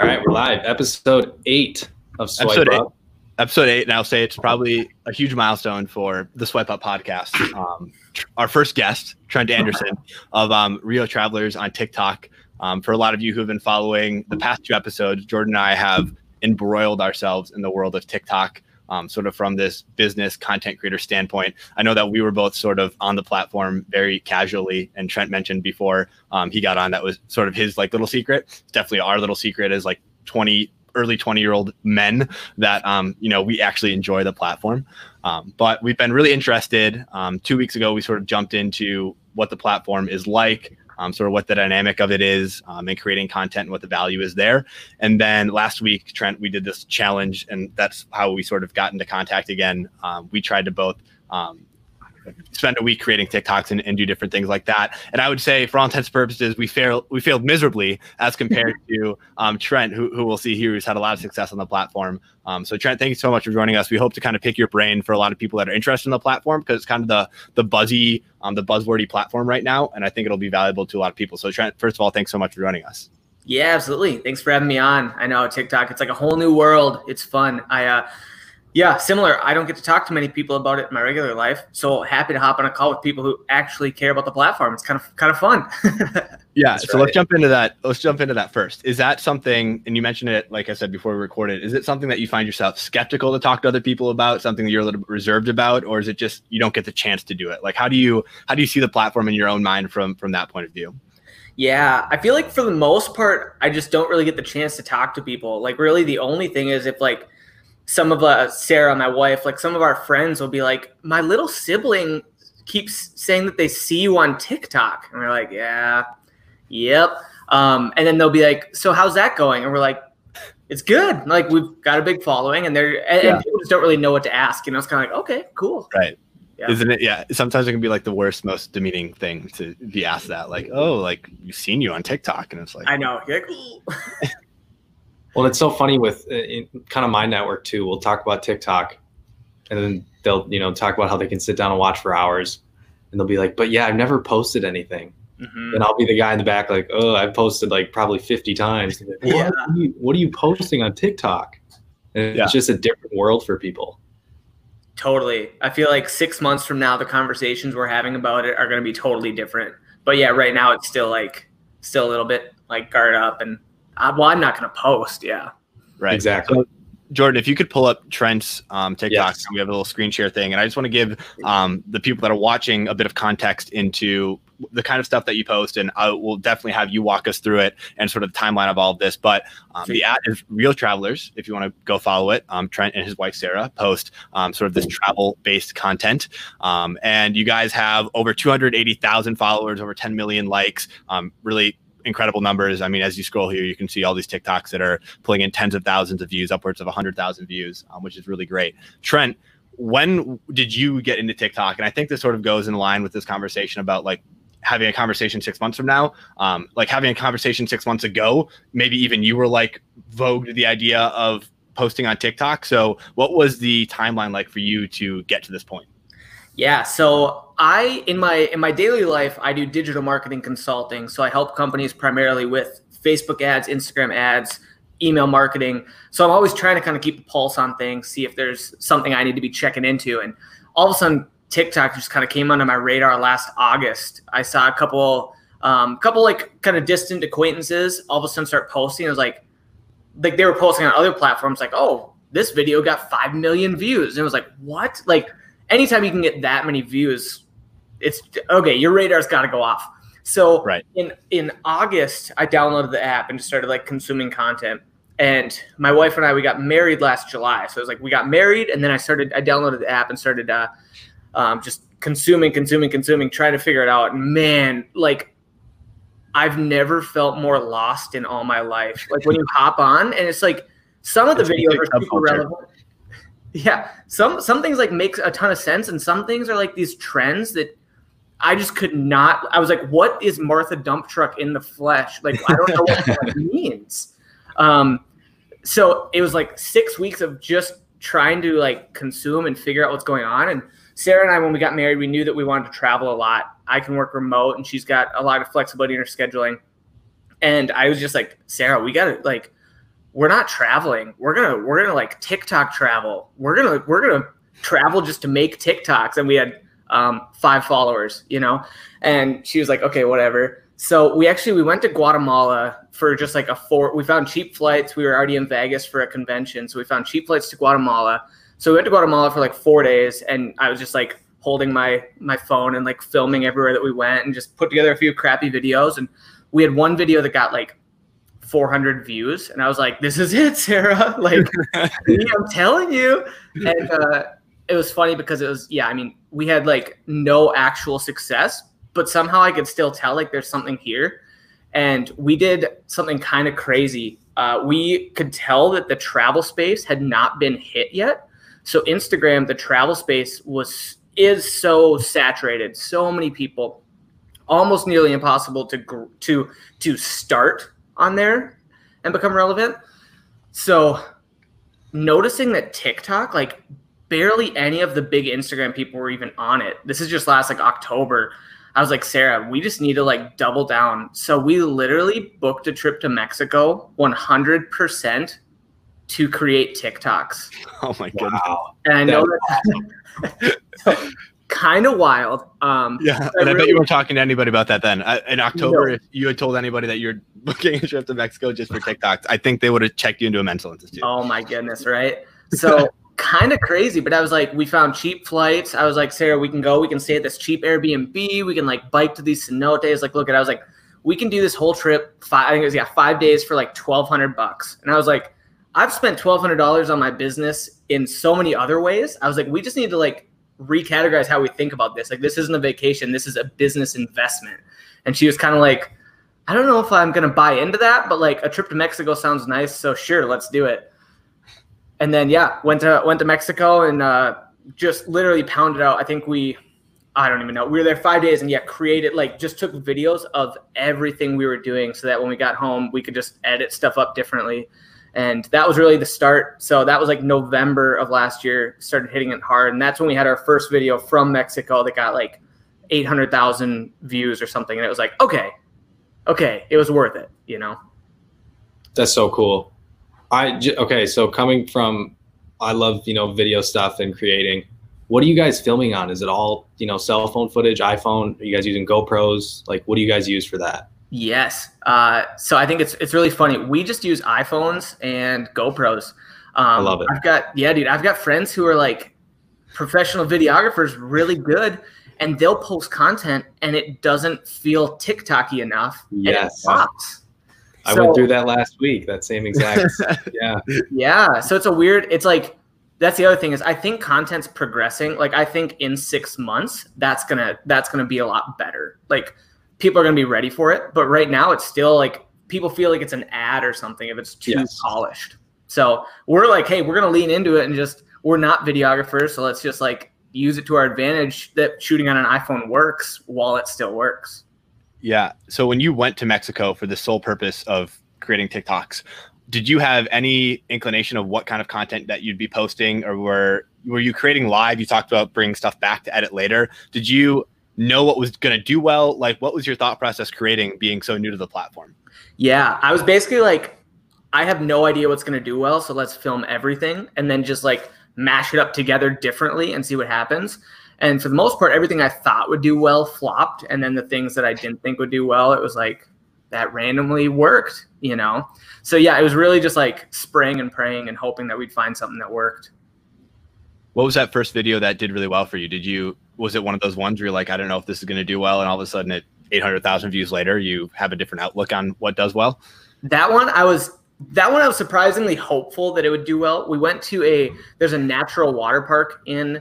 All right, we're live. Episode eight of Swipe Episode eight. Up. Episode eight, and I'll say it's probably a huge milestone for the Swipe Up podcast. Um, tr- our first guest, Trent Anderson of um, Real Travelers on TikTok. Um, for a lot of you who have been following the past two episodes, Jordan and I have embroiled ourselves in the world of TikTok, um, sort of from this business content creator standpoint. I know that we were both sort of on the platform very casually, and Trent mentioned before um, he got on that was sort of his like little secret. It's definitely our little secret is like 20 early 20 year old men that um, you know we actually enjoy the platform um, but we've been really interested um, two weeks ago we sort of jumped into what the platform is like um, sort of what the dynamic of it is um, and creating content and what the value is there. And then last week trent we did this challenge and that's how we sort of got into contact again. Um, we tried to both um, spend a week creating TikToks and, and do different things like that. And I would say, for all intents and purposes, we failed we failed miserably as compared to um, Trent, who, who we'll see here, who's had a lot of success on the platform. Um, so Trent, thank you so much for joining us. We hope to kind of pick your brain for a lot of people that are interested in the platform because it's kind of the the buzzy, um, the buzzwordy platform right now, and I think it'll be valuable to a lot of people. So Trent, first of all, thanks so much for joining us. Yeah, absolutely. Thanks for having me on. I know TikTok, it's like a whole new world. It's fun. I uh yeah, similar. I don't get to talk to many people about it in my regular life. So happy to hop on a call with people who actually care about the platform. It's kind of kind of fun. Yeah, That's so right. let's jump into that. Let's jump into that first. Is that something, and you mentioned it, like I said before we recorded, is it something that you find yourself skeptical to talk to other people about, something that you're a little bit reserved about, or is it just you don't get the chance to do it? Like, how do you how do you see the platform in your own mind from from that point of view? yeah, I feel like for the most part, I just don't really get the chance to talk to people. Like really the only thing is if like some of uh, Sarah, my wife, like some of our friends will be like, my little sibling keeps saying that they see you on TikTok. And we're like, yeah, yep. Um, and then they'll be like, so how's that going? And we're like, it's good. Like we've got a big following and they're, and, Yeah. and people just don't really know what to ask. You know, it's kind of like, okay, cool. Right. Yeah. Isn't it? Yeah. Sometimes it can be like the worst, most demeaning thing to be asked that. Like, oh, like we've seen you on TikTok, and it's like, I know. Like. Well, it's so funny with uh, in, kind of my network too. We'll talk about TikTok, and then they'll you know talk about how they can sit down and watch for hours, and they'll be like, "But yeah, I've never posted anything." Mhm. And I'll be the guy in the back like, "Oh, I've posted like probably fifty times." Like, Yeah. what, are you, what are you posting on TikTok? And Yeah. it's just a different world for people. Totally. I feel like six months from now, the conversations we're having about it are going to be totally different. But yeah, right now it's still like, still a little bit like guard up. And I, well, I'm not going to post. Yeah. right. Exactly. So, Jordan, if you could pull up Trent's um, TikTok, Yes. we have a little screen share thing, and I just want to give um, the people that are watching a bit of context into the kind of stuff that you post, and I will definitely have you walk us through it and sort of the timeline of all of this. But um, the ad is Real Travelers. If you want to go follow it, um, Trent and his wife Sarah post um, sort of this travel-based content, um, and you guys have over 280,000 followers, over 10 million likes. Um, really incredible numbers. I mean, as you scroll here, you can see all these TikToks that are pulling in tens of thousands of views, upwards of 100,000 views, um, which is really great. Trent, when did you get into TikTok? And I think this sort of goes in line with this conversation about like having a conversation six months from now. Um, like having a conversation six months ago, maybe even you were like vogued the idea of posting on TikTok. So, what was the timeline like for you to get to this point? Yeah. So I, in my, in my daily life, I do digital marketing consulting. So I help companies primarily with Facebook ads, Instagram ads, email marketing. So I'm always trying to kind of keep a pulse on things, see if there's something I need to be checking into. And all of a sudden, TikTok just kind of came onto my radar last August. I saw a couple, um, couple like kind of distant acquaintances all of a sudden start posting. I was like, like they were posting on other platforms, like, oh, this video got five million views. And it was like, what? Like, anytime you can get that many views, it's okay. Your radar's got to go off. So Right. in in August, I downloaded the app and just started like consuming content. And my wife and I, we got married last July. So it was like we got married, and then I started. I downloaded the app and started uh, um, just consuming, consuming, consuming, trying to figure it out. And man, like I've never felt more lost in all my life. Like when you hop on, and it's like some of the It's videos are super relevant. Yeah, some some things like make a ton of sense, and some things are like these trends that I just could not. I was like, "What is Martha Dump Truck in the flesh?" Like I don't know what that means. Um, so it was like six weeks of just trying to like consume and figure out what's going on. And Sarah and I, when we got married, we knew that we wanted to travel a lot. I can work remote, and she's got a lot of flexibility in her scheduling. And I was just like, Sarah, we got to like we're not traveling. We're gonna we're gonna like TikTok travel. We're gonna we're gonna travel just to make TikToks. And we had um, five followers, you know. And she was like, okay, whatever. So we actually we went to Guatemala for just like a four. We found cheap flights. We were already in Vegas for a convention, so we found cheap flights to Guatemala. So we went to Guatemala for like four days, and I was just like holding my my phone and like filming everywhere that we went, and just put together a few crappy videos. And we had one video that got like 400 views, and I was like, "This is it, Sarah! Like, I'm telling you." And uh, it was funny because it was yeah. I mean, we had like no actual success, but somehow I could still tell like there's something here. And we did something kind of crazy. Uh, we could tell that the travel space had not been hit yet. So Instagram, the travel space was is so saturated, so many people, almost nearly impossible to to to start on there and become relevant. So noticing that TikTok, like barely any of the big Instagram people were even on it. This is just last like October. I was like, Sarah, we just need to like double down. So we literally booked a trip to Mexico 100% to create TikToks. Oh my goodness. Wow. And I know that so, kind of wild. Um, yeah, and I, really, bet you weren't talking to anybody about that then. I, in October, no. if you had told anybody that you're booking a trip to Mexico just for TikToks, I think they would have checked you into a mental institute. Oh my goodness, right? So kind of crazy, but I was like, we found cheap flights. I was like, Sarah, we can go. We can stay at this cheap Airbnb. We can like bike to these cenotes. Like, look at, I was like, we can do this whole trip. Five, I think it was yeah, five days for like twelve hundred bucks. And I was like, I've spent twelve hundred dollars on my business in so many other ways. I was like, we just need to like recategorize how we think about this. Like, this isn't a vacation. This is a business investment. And she was kind of like, I don't know if I'm gonna buy into that, but like a trip to Mexico sounds nice. So sure, let's do it and then yeah, went to went to Mexico and uh, just literally pounded out. I think we, I don't even know. We were there five days and yeah, created like just took videos of everything we were doing so that when we got home we could just edit stuff up differently. And that was really the start. So that was like November of last year. Started hitting it hard, and that's when we had our first video from Mexico that got like 800,000 views or something. And it was like, okay, okay, it was worth it, you know? That's so cool. I okay. So coming from, I love you know video stuff and creating. What are you guys filming on? Is it all you know cell phone footage, iPhone? Are you guys using GoPros? Like, what do you guys use for that? Yes. Uh, so I think it's it's really funny. We just use iPhones and GoPros. Um, I love it. I've got yeah, dude. I've got friends who are like professional videographers, really good, and they'll post content and it doesn't feel TikToky enough. Yes. I went through that last week. That same exact. yeah. Yeah. So it's a weird. It's like that's the other thing is I think content's progressing. Like I think in six months that's gonna that's gonna be a lot better. Like people are gonna be ready for it. But right now it's still like people feel like it's an ad or something if it's too yes. polished. So we're like, hey, we're gonna lean into it and just we're not videographers, so let's just like use it to our advantage that shooting on an iPhone works while it still works. Yeah. So when you went to Mexico for the sole purpose of creating TikToks, did you have any inclination of what kind of content that you'd be posting, or were were you creating live? You talked about bringing stuff back to edit later. Did you know what was going to do well? Like, what was your thought process creating, being so new to the platform? Yeah, I was basically like, I have no idea what's going to do well, so let's film everything and then just like mash it up together differently and see what happens. And for the most part, everything I thought would do well flopped. And then the things that I didn't think would do well, it was like that randomly worked, you know? So yeah, it was really just like spraying and praying and hoping that we'd find something that worked. What was that first video that did really well for you? Did you, was it one of those ones where you're like, I don't know if this is going to do well. And all of a sudden it 800,000 views later, you have a different outlook on what does well? That one, I was that one I was surprisingly hopeful that it would do well. We went to a there's a natural water park in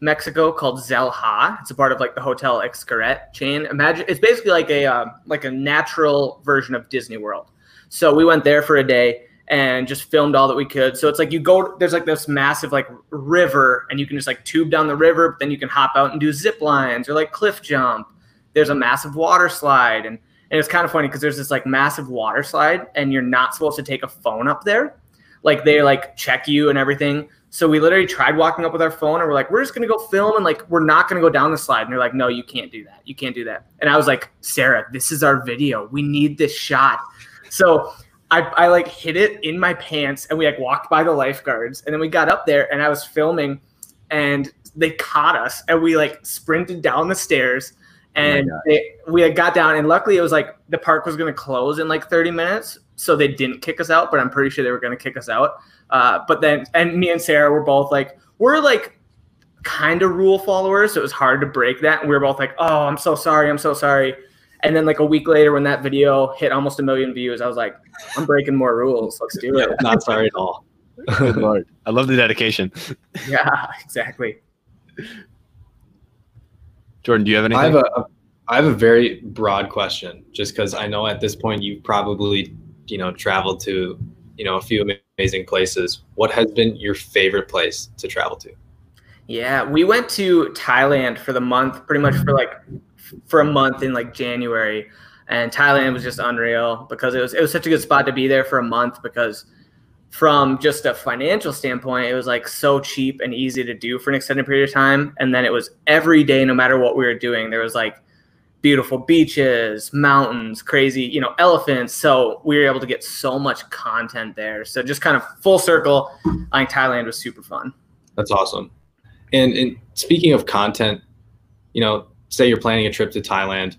Mexico called Xel-Há. It's a part of like the Hotel Xcaret chain. Imagine it's basically like a uh, like a natural version of Disney World. So we went there for a day and just filmed all that we could. So it's like you go there's like this massive like river and you can just like tube down the river, but then you can hop out and do zip lines or like cliff jump. There's a massive water slide and and it's kind of funny because there's this like massive water slide and you're not supposed to take a phone up there. Like they like check you and everything. So we literally tried walking up with our phone and we're like, we're just gonna go film and like we're not gonna go down the slide. And they're like, no, you can't do that. You can't do that. And I was like, Sarah, this is our video. We need this shot. So I, I like hid it in my pants and we like walked by the lifeguards. And then we got up there and I was filming and they caught us and we like sprinted down the stairs. And they, we had got down and luckily it was like the park was going to close in like 30 minutes. So they didn't kick us out but i'm pretty sure they were going to kick us out. Uh, but then and me and sarah were both like we're like kind of rule followers so it was hard to break that. And we were both like oh i'm so sorry i'm so sorry and then like a week later when that video hit almost a million views i was like i'm breaking more rules let's do it Not sorry at all. Good lord. I love the dedication. yeah exactly Jordan, do you have anything? I have a, I have a very broad question, just because I know at this point you've probably, you know, traveled to, you know, a few amazing places. What has been your favorite place to travel to? Yeah, we went to Thailand for the month, pretty much for like for a month in like January, and Thailand was just unreal because it was it was such a good spot to be there for a month because from just a financial standpoint, it was like so cheap and easy to do for an extended period of time, and then it was every day, no matter what we were doing, there was like beautiful beaches, mountains, crazy, you know, elephants. So we were able to get so much content there. So just kind of full circle, I think Thailand was super fun. That's awesome. And, and speaking of content, you know, say you're planning a trip to Thailand,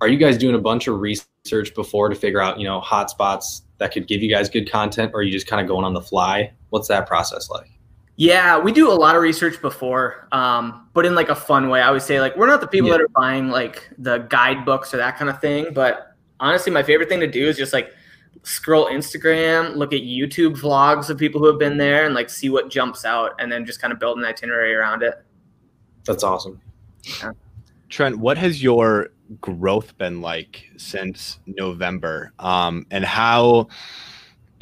are you guys doing a bunch of research before to figure out, you know, hotspots that could give you guys good content, or are you just kind of going on the fly? What's that process like? Yeah, we do a lot of research before, um, but in like a fun way. I would say like we're not the people Yeah. that are buying like the guidebooks or that kind of thing. But honestly, my favorite thing to do is just like scroll Instagram, look at YouTube vlogs of people who have been there, and like see what jumps out, and then just kind of build an itinerary around it. That's awesome. Trent, what has your growth been like since November? Um, and how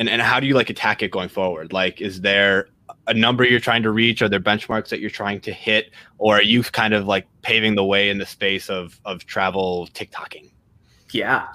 and, and how do you like attack it going forward? Like, is there a number you're trying to reach? Are there benchmarks that you're trying to hit? Or are you kind of like paving the way in the space of of travel TikToking? Yeah,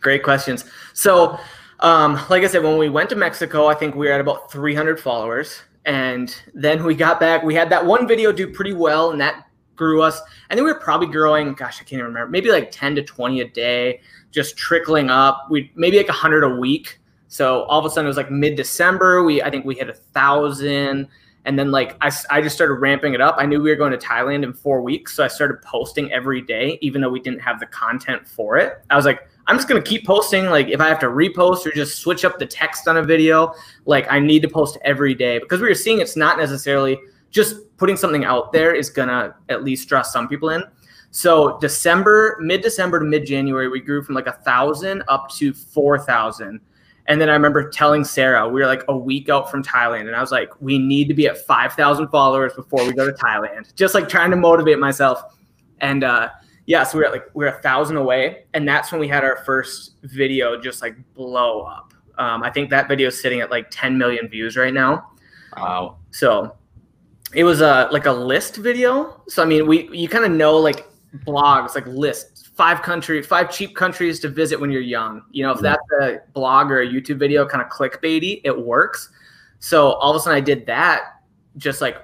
great questions. So, um, like I said, when we went to Mexico, I think we were at about 300 followers. And then we got back, we had that one video do pretty well, and that grew us. And then we were probably growing, gosh, I can't even remember, maybe like 10 to 20 a day, just trickling up. We maybe like 100 a week. So all of a sudden it was like mid December. We, I think we hit a thousand. And then like I, I just started ramping it up. I knew we were going to Thailand in four weeks. So I started posting every day, even though we didn't have the content for it. I was like, I'm just gonna keep posting. Like if I have to repost or just switch up the text on a video, like I need to post every day because we were seeing it's not necessarily just putting something out there is gonna at least draw some people in. So December, mid December to mid January, we grew from like a thousand up to four thousand. And then I remember telling Sarah, we were like a week out from Thailand, and I was like, we need to be at 5,000 followers before we go to Thailand. Just like trying to motivate myself. And uh, yeah, so we we're at like we we're a thousand away, and that's when we had our first video just like blow up. Um, I think that video is sitting at like 10 million views right now. Wow. So it was a like a list video. So I mean, we you kind of know like blogs, like lists, five country, five cheap countries to visit when you're young. You know, if Yeah. that's a blog or a YouTube video, kind of clickbaity, it works. So all of a sudden, I did that. Just like,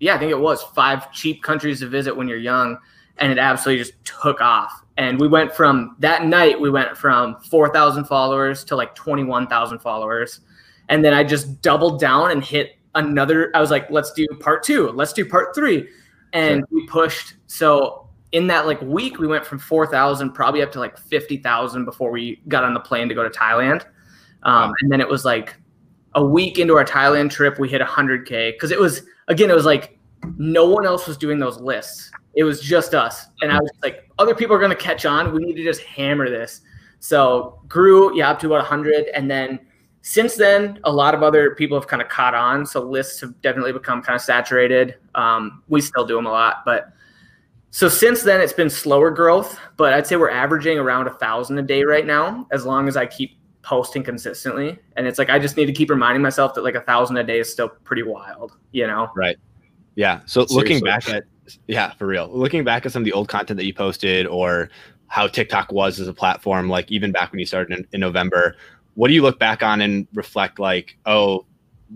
yeah, I think it was five cheap countries to visit when you're young, and it absolutely just took off. And we went from that night, we went from four thousand followers to like twenty one thousand followers, and then I just doubled down and hit another. I was like, let's do part two, let's do part three, and we pushed. So in that like week, we went from four thousand probably up to like fifty thousand before we got on the plane to go to Thailand. Um, Wow. And then it was like a week into our Thailand trip, we hit 100K because it was, again, it was like no one else was doing those lists. It was just us. And I was like, other people are going to catch on. We need to just hammer this. So grew, yeah, up to about 100. And then since then, a lot of other people have kind of caught on. So lists have definitely become kind of saturated. Um, we still do them a lot. But so since then, it's been slower growth. But I'd say we're averaging around a thousand a day right now, as long as I keep posting consistently. And it's like I just need to keep reminding myself that like a thousand a day is still pretty wild, you know? Right. Yeah. So looking back at yeah, for real. Looking back at some of the old content that you posted or how TikTok was as a platform, like even back when you started in, in November, what do you look back on and reflect like, oh,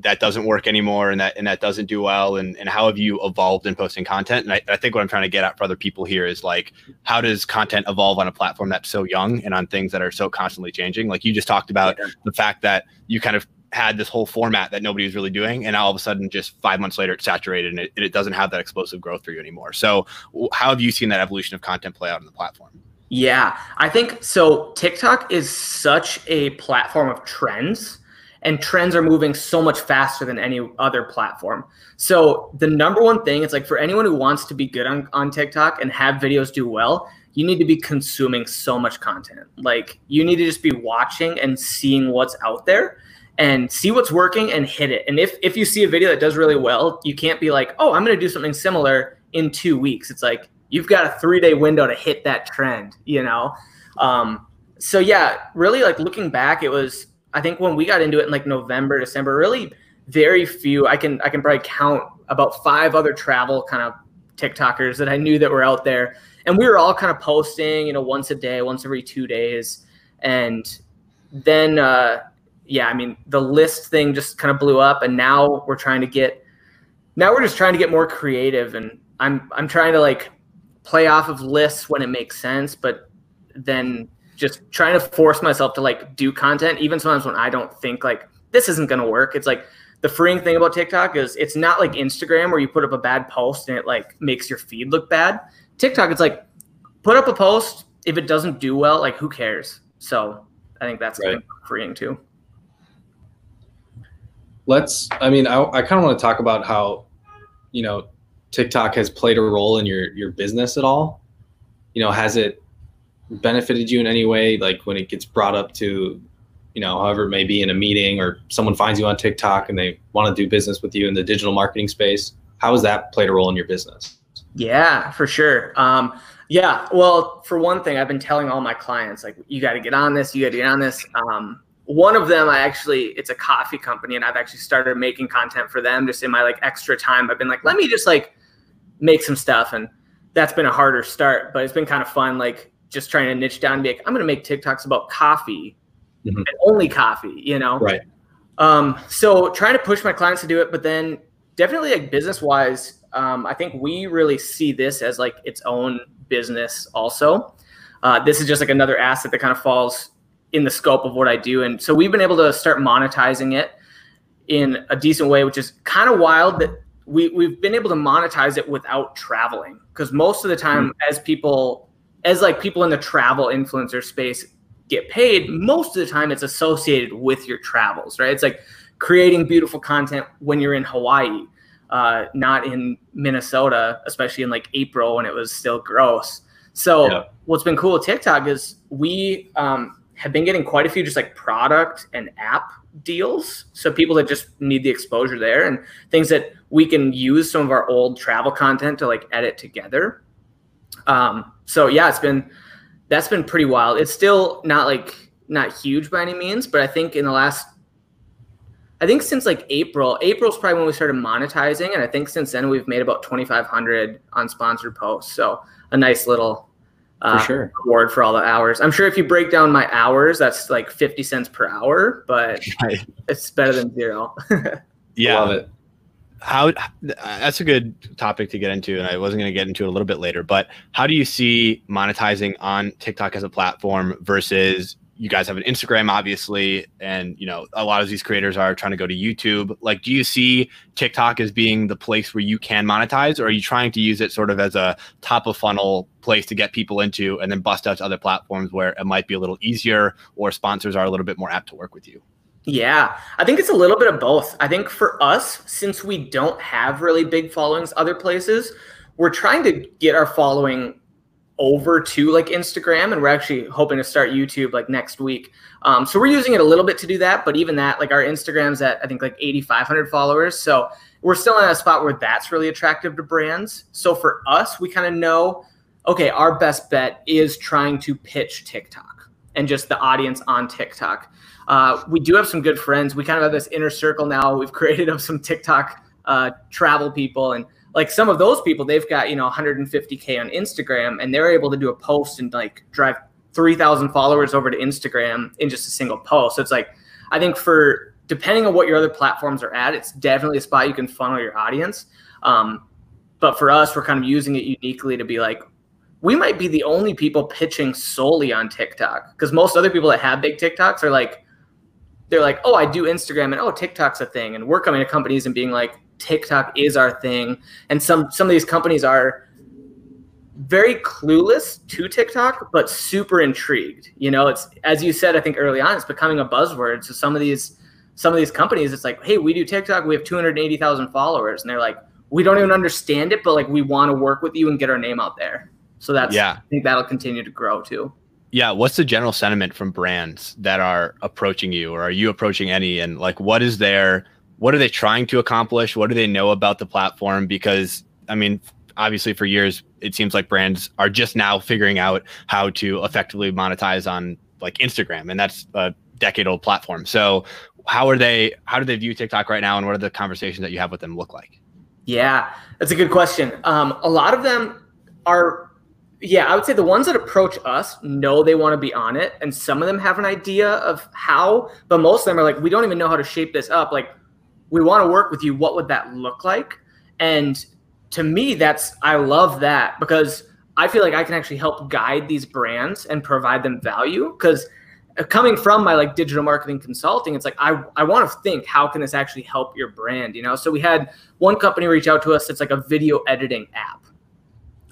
that doesn't work anymore and that and that doesn't do well? And, and how have you evolved in posting content? And I, I think what i'm trying to get at for other people here is like how does content evolve on a platform that's so young and on things that are so constantly changing? Like you just talked about yeah. the fact that you kind of had this whole format that nobody was really doing and all of a sudden just five months later it's saturated and it, it doesn't have that explosive growth for you anymore. So how have you seen that evolution of content play out on the platform yeah i think so tiktok is such a platform of trends and trends are moving so much faster than any other platform. So the number one thing, it's like for anyone who wants to be good on, on TikTok and have videos do well, you need to be consuming so much content. Like you need to just be watching and seeing what's out there and see what's working and hit it. And if if you see a video that does really well, you can't be like, "Oh, I'm going to do something similar in 2 weeks." It's like you've got a 3-day window to hit that trend, you know. Um so yeah, really like looking back, it was I think when we got into it in like November, December, really very few. I can I can probably count about five other travel kind of TikTokers that I knew that were out there, and we were all kind of posting, you know, once a day, once every two days, and then uh, yeah, I mean the list thing just kind of blew up, and now we're trying to get now we're just trying to get more creative, and I'm I'm trying to like play off of lists when it makes sense, but then just trying to force myself to like do content, even sometimes when I don't think like this isn't going to work. It's like the freeing thing about TikTok is it's not like Instagram where you put up a bad post and it like makes your feed look bad. TikTok, it's like put up a post. If it doesn't do well, like who cares? So I think that's right. freeing too. Let's, I mean, I, I kind of want to talk about how, you know, TikTok has played a role in your, your business at all. You know, has it benefited you in any way like when it gets brought up to you know however it may be in a meeting or someone finds you on tiktok and they want to do business with you in the digital marketing space? How has that played a role in your business? Yeah for sure. Um, yeah well for one thing i've been telling all my clients like you got to get on this you got to get on this. Um, one of them i actually it's a coffee company and i've actually started making content for them just in my like extra time. I've been like let me just like make some stuff and that's been a harder start but it's been kind of fun like just trying to niche down and be like, I'm going to make TikToks about coffee mm-hmm. and only coffee, you know? Right. Um, so trying to push my clients to do it, but then definitely like business wise, um, I think we really see this as like its own business also. Uh, this is just like another asset that kind of falls in the scope of what I do. And so we've been able to start monetizing it in a decent way, which is kind of wild that we, we've been able to monetize it without traveling. Because most of the time, mm-hmm. as people as like people in the travel influencer space get paid, most of the time it's associated with your travels, right? It's like creating beautiful content when you're in Hawaii, uh, not in Minnesota, especially in like April when it was still gross. So yeah. what's been cool with TikTok is we um, have been getting quite a few just like product and app deals. So people that just need the exposure there and things that we can use some of our old travel content to like edit together. Um, so yeah, it's been that's been pretty wild. It's still not like not huge by any means, but I think in the last I think since like April, April's probably when we started monetizing, and I think since then we've made about twenty five hundred on sponsored posts. So a nice little uh, for sure reward for all the hours. I'm sure if you break down my hours, that's like fifty cents per hour, but right. it's better than zero. yeah, love it how that's a good topic to get into and i wasn't going to get into it a little bit later but how do you see monetizing on tiktok as a platform versus you guys have an instagram obviously and you know a lot of these creators are trying to go to youtube. Like do you see tiktok as being the place where you can monetize or are you trying to use it sort of as a top of funnel place to get people into and then bust out to other platforms where it might be a little easier or sponsors are a little bit more apt to work with you yeah, I think it's a little bit of both. I think for us, since we don't have really big followings other places, we're trying to get our following over to like Instagram, and we're actually hoping to start YouTube like next week. Um, so we're using it a little bit to do that, but even that, like our Instagram's at I think like 8,500 followers, so we're still in a spot where that's really attractive to brands. So for us, we kind of know, okay, our best bet is trying to pitch TikTok and just the audience on TikTok. Uh, we do have some good friends. We kind of have this inner circle now. We've created some TikTok uh, travel people, and like some of those people, they've got you know 150k on Instagram, and they're able to do a post and like drive 3,000 followers over to Instagram in just a single post. So it's like, I think for depending on what your other platforms are at, it's definitely a spot you can funnel your audience. Um, but for us, we're kind of using it uniquely to be like, we might be the only people pitching solely on TikTok because most other people that have big TikToks are like, they're like, oh, I do Instagram and oh, TikTok's a thing. And we're coming to companies and being like, TikTok is our thing. And some some of these companies are very clueless to TikTok, but super intrigued. You know, it's as you said, I think early on, it's becoming a buzzword. So some of these some of these companies, it's like, hey, we do TikTok, we have 280,000 followers, and they're like, we don't even understand it, but like we want to work with you and get our name out there. So that's yeah, I think that'll continue to grow too. Yeah, what's the general sentiment from brands that are approaching you, or are you approaching any? And like, what is their what are they trying to accomplish? What do they know about the platform? Because I mean, obviously, for years it seems like brands are just now figuring out how to effectively monetize on like Instagram, and that's a decade old platform. So, how are they? How do they view TikTok right now, and what are the conversations that you have with them look like? Yeah, that's a good question. Um, a lot of them are yeah, I would say the ones that approach us know they want to be on it, and some of them have an idea of how, but most of them are like, we don't even know how to shape this up. Like, we want to work with you. What would that look like? And to me, that's I love that because I feel like I can actually help guide these brands and provide them value because uh, coming from my like digital marketing consulting it's like i i want to think how can this actually help your brand you know so we had one company reach out to us it's like a video editing app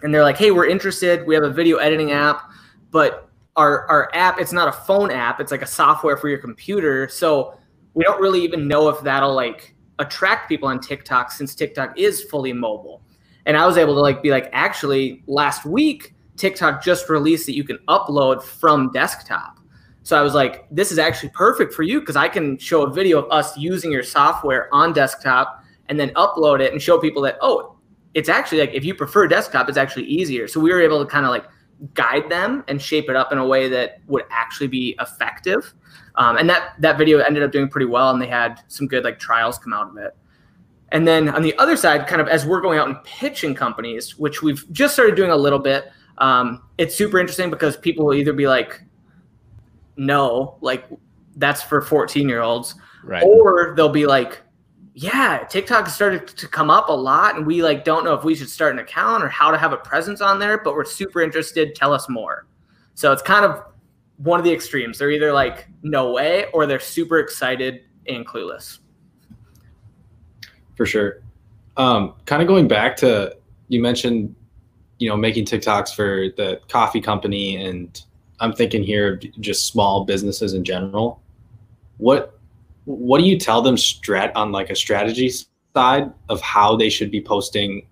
and they're like hey we're interested we have a video editing app but our our app it's not a phone app it's like a software for your computer so we don't really even know if that'll like attract people on TikTok since TikTok is fully mobile. And I was able to like be like, actually, last week TikTok just released that you can upload from desktop. So I was like, this is actually perfect for you because I can show a video of us using your software on desktop and then upload it and show people that, oh, it's actually like if you prefer desktop, it's actually easier. So we were able to kind of like guide them and shape it up in a way that would actually be effective. Um, and that that video ended up doing pretty well, and they had some good like trials come out of it. And then on the other side, kind of as we're going out and pitching companies, which we've just started doing a little bit, um, it's super interesting because people will either be like, "No, like that's for 14 year olds," right. or they'll be like, yeah, TikTok started to come up a lot, and we like don't know if we should start an account or how to have a presence on there, but we're super interested. Tell us more. So it's kind of one of the extremes. They're either like no way, or they're super excited and clueless. For sure. Um, kind of going back to you mentioned, you know, making TikToks for the coffee company, and I'm thinking here of just small businesses in general. What what do you tell them strat on like a strategy side of how they should be posting?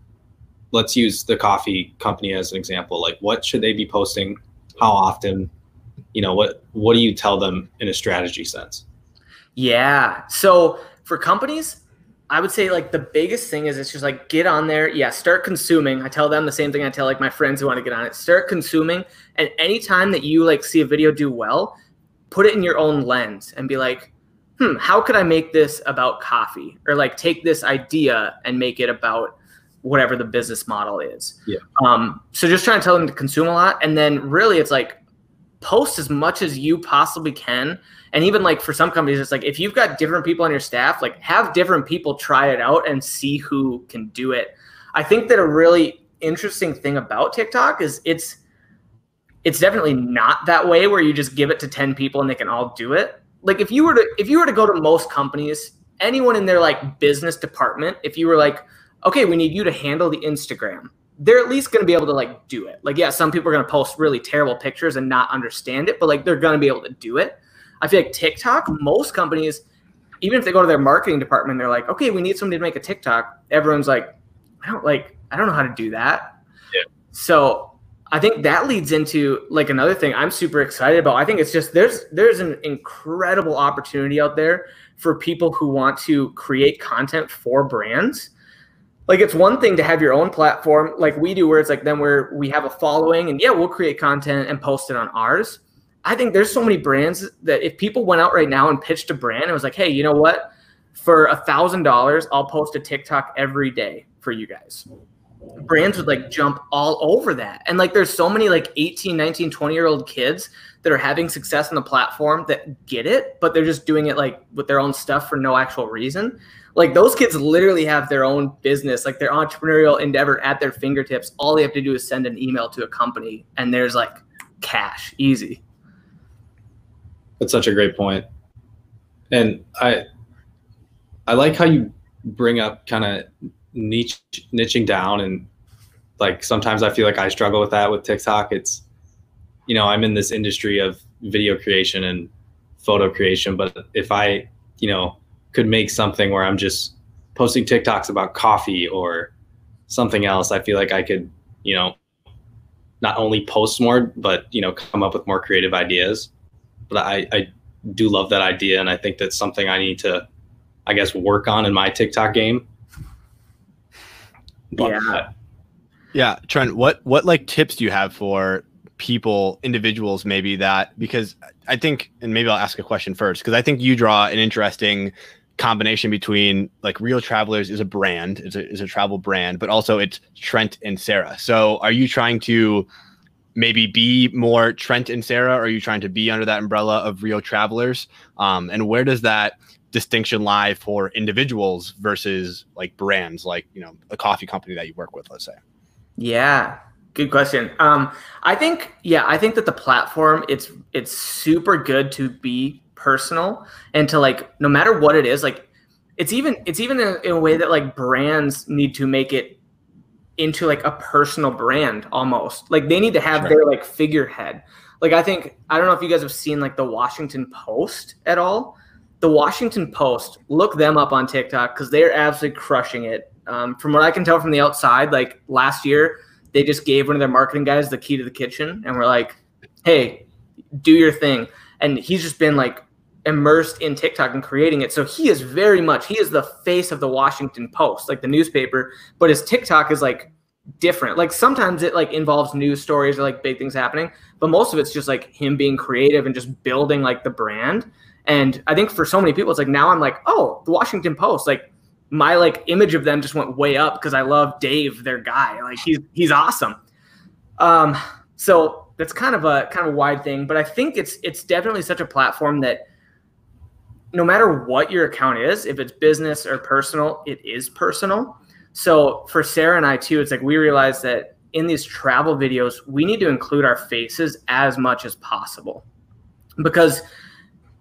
Let's use the coffee company as an example. Like what should they be posting? How often? You know what what do you tell them in a strategy sense? Yeah. So for companies i would say like the biggest thing is it's just like get on there. Yeah start consuming. I tell them the same thing i tell like my friends who want to get on it. Start consuming and anytime that you like see a video do well put it in your own lens and be like hmm, how could I make this about coffee? Or like take this idea and make it about whatever the business model is. Yeah. Um, so just trying to tell them to consume a lot. And then really it's like post as much as you possibly can. And even like for some companies, it's like if you've got different people on your staff, like have different people try it out and see who can do it. I think that a really interesting thing about TikTok is it's it's definitely not that way where you just give it to 10 people and they can all do it like if you were to if you were to go to most companies, anyone in their like business department, if you were like, okay, we need you to handle the Instagram, they're at least going to be able to like do it. Like, yeah, some people are going to post really terrible pictures and not understand it, but like they're going to be able to do it. I feel like TikTok, most companies, even if they go to their marketing department, they're like, okay, we need somebody to make a TikTok. Everyone's like, I don't like, I don't know how to do that. Yeah. So I think that leads into like another thing I'm super excited about. I think it's just there's there's an incredible opportunity out there for people who want to create content for brands. Like it's one thing to have your own platform like we do where it's like then where we have a following and yeah, we'll create content and post it on ours. I think there's so many brands that if people went out right now and pitched a brand and was like, hey, you know what? For a thousand dollars, I'll post a TikTok every day for you guys brands would like jump all over that. And like there's so many like 18, 19, 20 year old kids that are having success on the platform that get it, but they're just doing it like with their own stuff for no actual reason. Like those kids literally have their own business, like their entrepreneurial endeavor at their fingertips. All they have to do is send an email to a company and there's like cash, easy. That's such a great point. And I I like how you bring up kind of niche niching down and like sometimes I feel like I struggle with that with TikTok. It's you know, I'm in this industry of video creation and photo creation, but if I, you know, could make something where I'm just posting TikToks about coffee or something else, I feel like I could, you know, not only post more, but you know, come up with more creative ideas. But I, I do love that idea, and I think that's something I need to, I guess, work on in my TikTok game. But, yeah. Yeah, Trent, what what like tips do you have for people, individuals, maybe that because I think, and maybe I'll ask a question first because I think you draw an interesting combination between like Real Travelers is a brand, is a, is a travel brand, but also it's Trent and Sarah. So are you trying to maybe be more Trent and Sarah? Or are you trying to be under that umbrella of Real Travelers? Um, and where does that distinction lie for individuals versus like brands, like, you know, a coffee company that you work with, let's say? Yeah, good question. Um, I think, yeah, I think that the platform it's it's super good to be personal and to like no matter what it is, like it's even it's even in, in a way that like brands need to make it into like a personal brand almost. Like they need to have sure. their like figurehead. Like I think I don't know if you guys have seen like the Washington Post at all. The Washington Post, look them up on TikTok because they're absolutely crushing it. Um, from what I can tell from the outside, like last year, they just gave one of their marketing guys the key to the kitchen and we're like, hey, do your thing. And he's just been like immersed in TikTok and creating it. So he is very much, he is the face of the Washington Post, like the newspaper, but his TikTok is like different. Like sometimes it like involves news stories or like big things happening, but most of it's just like him being creative and just building like the brand. And I think for so many people, it's like now I'm like, oh, the Washington Post, like my like image of them just went way up because I love Dave, their guy. Like he's he's awesome. Um, so that's kind of a kind of a wide thing, but I think it's it's definitely such a platform that no matter what your account is, if it's business or personal, it is personal. So for Sarah and I too, it's like we realized that in these travel videos, we need to include our faces as much as possible. Because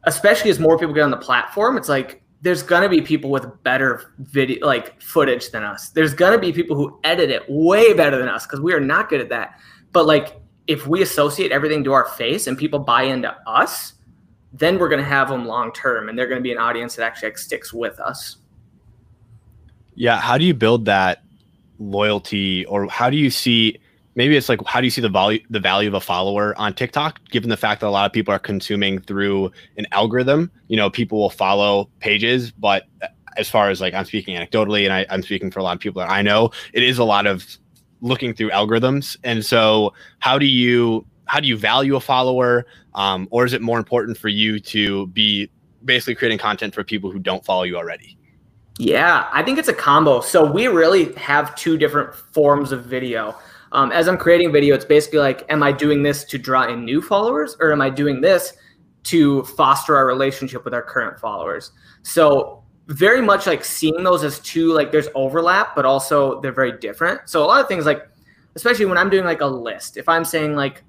especially as more people get on the platform, it's like there's gonna be people with better video like footage than us. There's gonna be people who edit it way better than us because we are not good at that. But like if we associate everything to our face and people buy into us, then we're gonna have them long term and they're gonna be an audience that actually like, sticks with us. Yeah, how do you build that loyalty or how do you see maybe it's like how do you see the value the value of a follower on TikTok given the fact that a lot of people are consuming through an algorithm? You know people will follow pages but as far as like I'm speaking anecdotally and I, I'm speaking for a lot of people that I know it is a lot of looking through algorithms. And so how do you how do you value a follower? Um, or is it more important for you to be basically creating content for people who don't follow you already? Yeah i think it's a combo. So we really have two different forms of video um, as I'm creating video, it's basically like, am I doing this to draw in new followers or am I doing this to foster our relationship with our current followers? So very much like seeing those as two, like there's overlap, but also they're very different. So a lot of things like, especially when I'm doing like a list, if I'm saying like,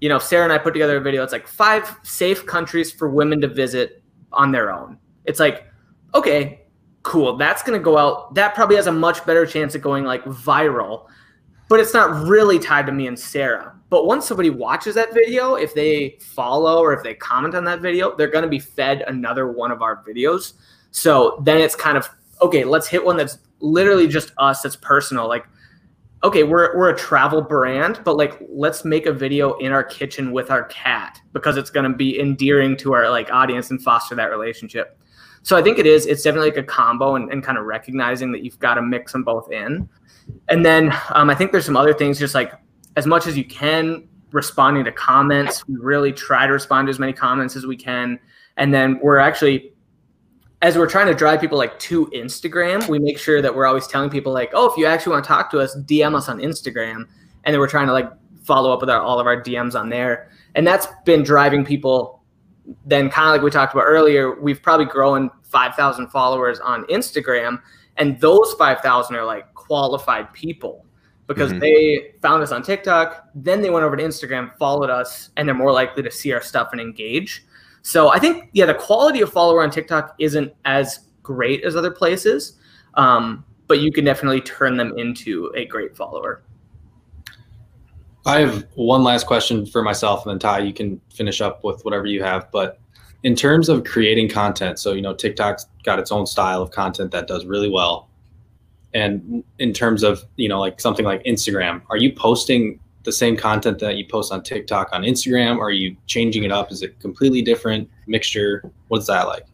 you know, Sarah and I put together a video, it's like five safe countries for women to visit on their own. It's like, okay, cool. That's going to go out. That probably has a much better chance of going like viral but it's not really tied to me and Sarah. But once somebody watches that video, if they follow or if they comment on that video, they're going to be fed another one of our videos. So then it's kind of okay, let's hit one that's literally just us, that's personal. Like, okay, we're we're a travel brand, but like let's make a video in our kitchen with our cat because it's going to be endearing to our like audience and foster that relationship. So I think it is. It's definitely like a combo and, and kind of recognizing that you've got to mix them both in. And then um, I think there's some other things, just like as much as you can, responding to comments. We really try to respond to as many comments as we can. And then we're actually as we're trying to drive people like to Instagram, we make sure that we're always telling people like, oh, if you actually want to talk to us, DM us on Instagram. And then we're trying to like follow up with our, all of our DMs on there. And that's been driving people. Then kind of like we talked about earlier, we've probably grown 5,000 followers on Instagram. And those 5,000 are like qualified people because mm-hmm. they found us on TikTok. Then they went over to Instagram, followed us, and they're more likely to see our stuff and engage. So I think, yeah, the quality of follower on TikTok isn't as great as other places, um, but you can definitely turn them into a great follower. I have one last question for myself, and then Ty, you can finish up with whatever you have. But in terms of creating content, so you know, TikTok's got its own style of content that does really well. And in terms of you know, like something like Instagram, are you posting the same content that you post on TikTok on Instagram? Are you changing it up? Is it completely different mixture? What's that like?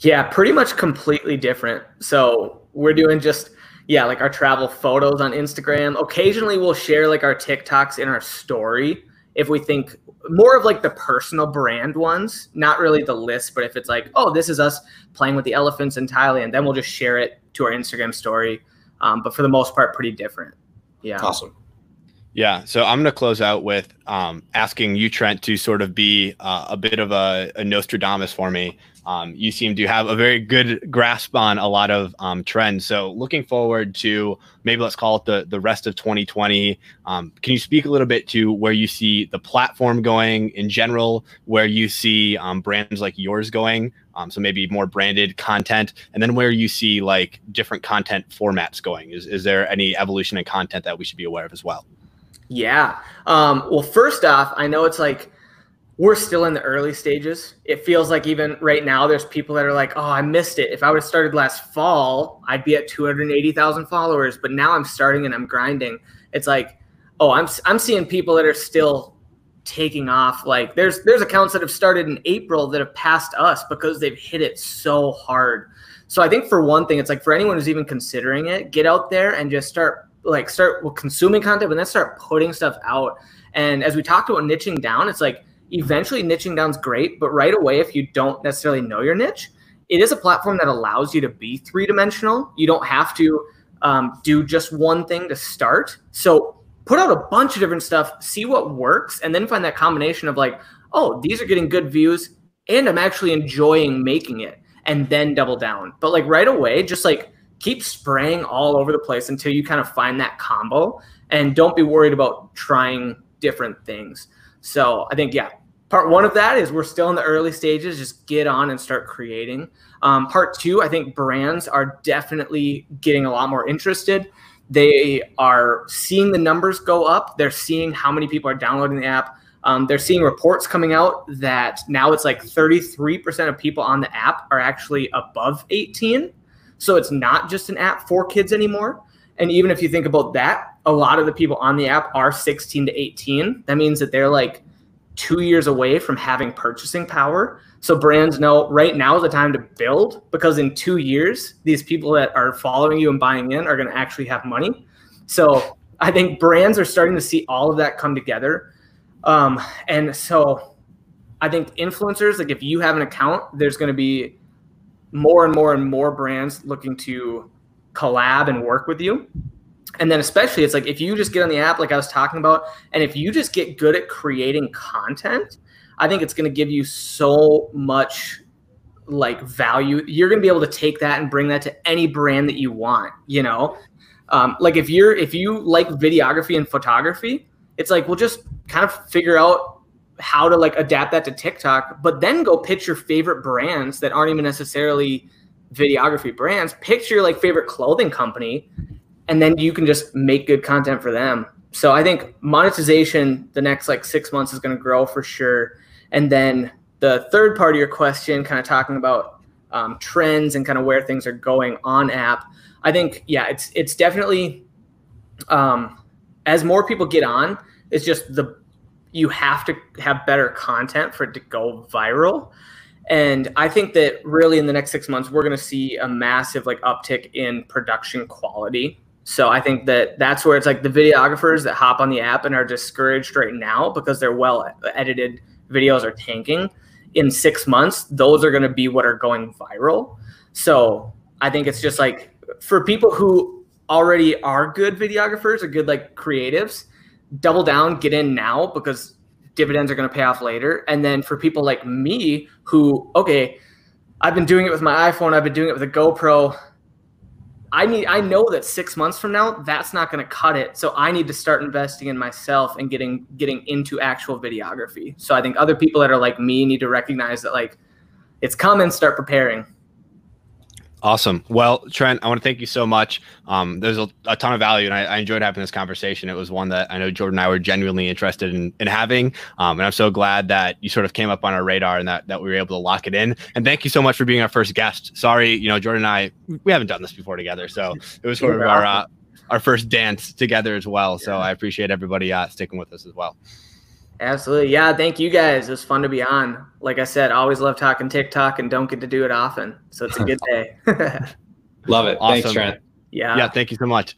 Yeah, pretty much completely different. So we're doing just yeah, like our travel photos on Instagram. Occasionally we'll share like our TikToks in our story if we think more of like the personal brand ones, not really the list, but if it's like, oh, this is us playing with the elephants in Thailand, then we'll just share it to our Instagram story. Um, but for the most part, pretty different. Yeah. Awesome. Yeah. So I'm going to close out with um, asking you, Trent, to sort of be uh, a bit of a, a Nostradamus for me. Um, you seem to have a very good grasp on a lot of um, trends. So looking forward to maybe let's call it the the rest of 2020. Um, can you speak a little bit to where you see the platform going in general, where you see um, brands like yours going? Um, so maybe more branded content, and then where you see like different content formats going. Is is there any evolution in content that we should be aware of as well? Yeah. Um, well, first off, I know it's like we're still in the early stages. It feels like even right now, there's people that are like, "Oh, I missed it. If I would have started last fall, I'd be at 280,000 followers." But now I'm starting and I'm grinding. It's like, oh, I'm I'm seeing people that are still taking off. Like there's there's accounts that have started in April that have passed us because they've hit it so hard. So I think for one thing, it's like for anyone who's even considering it, get out there and just start like start consuming content, and then start putting stuff out. And as we talked about niching down, it's like eventually niching down is great, but right away, if you don't necessarily know your niche, it is a platform that allows you to be three dimensional. You don't have to um, do just one thing to start. So put out a bunch of different stuff, see what works, and then find that combination of like, oh, these are getting good views, and I'm actually enjoying making it, and then double down. But like right away, just like keep spraying all over the place until you kind of find that combo and don't be worried about trying different things. So I think, yeah, part one of that is we're still in the early stages. Just get on and start creating. Um, part two, I think brands are definitely getting a lot more interested. They are seeing the numbers go up. They're seeing how many people are downloading the app. Um, they're seeing reports coming out that now it's like 33% of people on the app are actually above 18. So it's not just an app for kids anymore. And even if you think about that, a lot of the people on the app are 16 to 18. That means that they're like two years away from having purchasing power. So brands know right now is the time to build because in two years, these people that are following you and buying in are going to actually have money. So I think brands are starting to see all of that come together. Um, and so I think influencers, like if you have an account, there's going to be more and more and more brands looking to collab and work with you. And then especially it's like if you just get on the app like I was talking about and if you just get good at creating content, I think it's going to give you so much like value. You're going to be able to take that and bring that to any brand that you want, you know? Um, like if you're if you like videography and photography, it's like we'll just kind of figure out how to like adapt that to TikTok, but then go pitch your favorite brands that aren't even necessarily videography brands. Pitch your like favorite clothing company, and then you can just make good content for them. So I think monetization the next like six months is going to grow for sure. And then the third part of your question, kind of talking about um, trends and kind of where things are going on app. I think yeah, it's it's definitely um, as more people get on, it's just the you have to have better content for it to go viral. And I think that really in the next six months, we're going to see a massive like uptick in production quality. So I think that that's where it's like the videographers that hop on the app and are discouraged right now because their well edited videos are tanking. In six months, those are going to be what are going viral. So I think it's just like for people who already are good videographers or good like creatives, double down, get in now because dividends are going to pay off later. And then for people like me who, okay, I've been doing it with my iPhone, I've been doing it with a GoPro. I need I know that 6 months from now that's not going to cut it. So I need to start investing in myself and getting getting into actual videography. So I think other people that are like me need to recognize that like it's coming, start preparing. Awesome. Well, Trent, I want to thank you so much. Um, there's a, a, ton of value, and I, I, enjoyed having this conversation. It was one that I know Jordan and I were genuinely interested in, in having. Um, and I'm so glad that you sort of came up on our radar and that, that we were able to lock it in. And thank you so much for being our first guest. Sorry, you know, Jordan and I, we haven't done this before together. So it was sort of our, uh, our first dance together as well. So I appreciate everybody uh, sticking with us as well. Absolutely. Yeah. Thank you guys. It was fun to be on. Like I said, always love talking TikTok and don't get to do it often. So it's a good day. love it. Awesome. Thanks, Trent. Yeah. Yeah. Thank you so much.